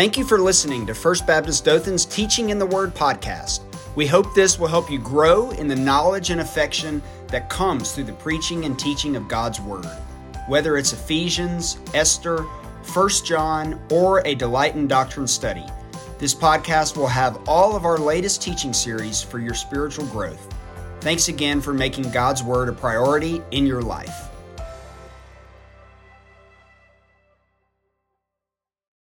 Thank you for listening to First Baptist Dothan's Teaching in the Word podcast. We hope this will help you grow in the knowledge and affection that comes through the preaching and teaching of God's Word. Whether it's Ephesians, Esther, 1 John, or a Delight in Doctrine study, this podcast will have all of our latest teaching series for your spiritual growth. Thanks again for making God's Word a priority in your life.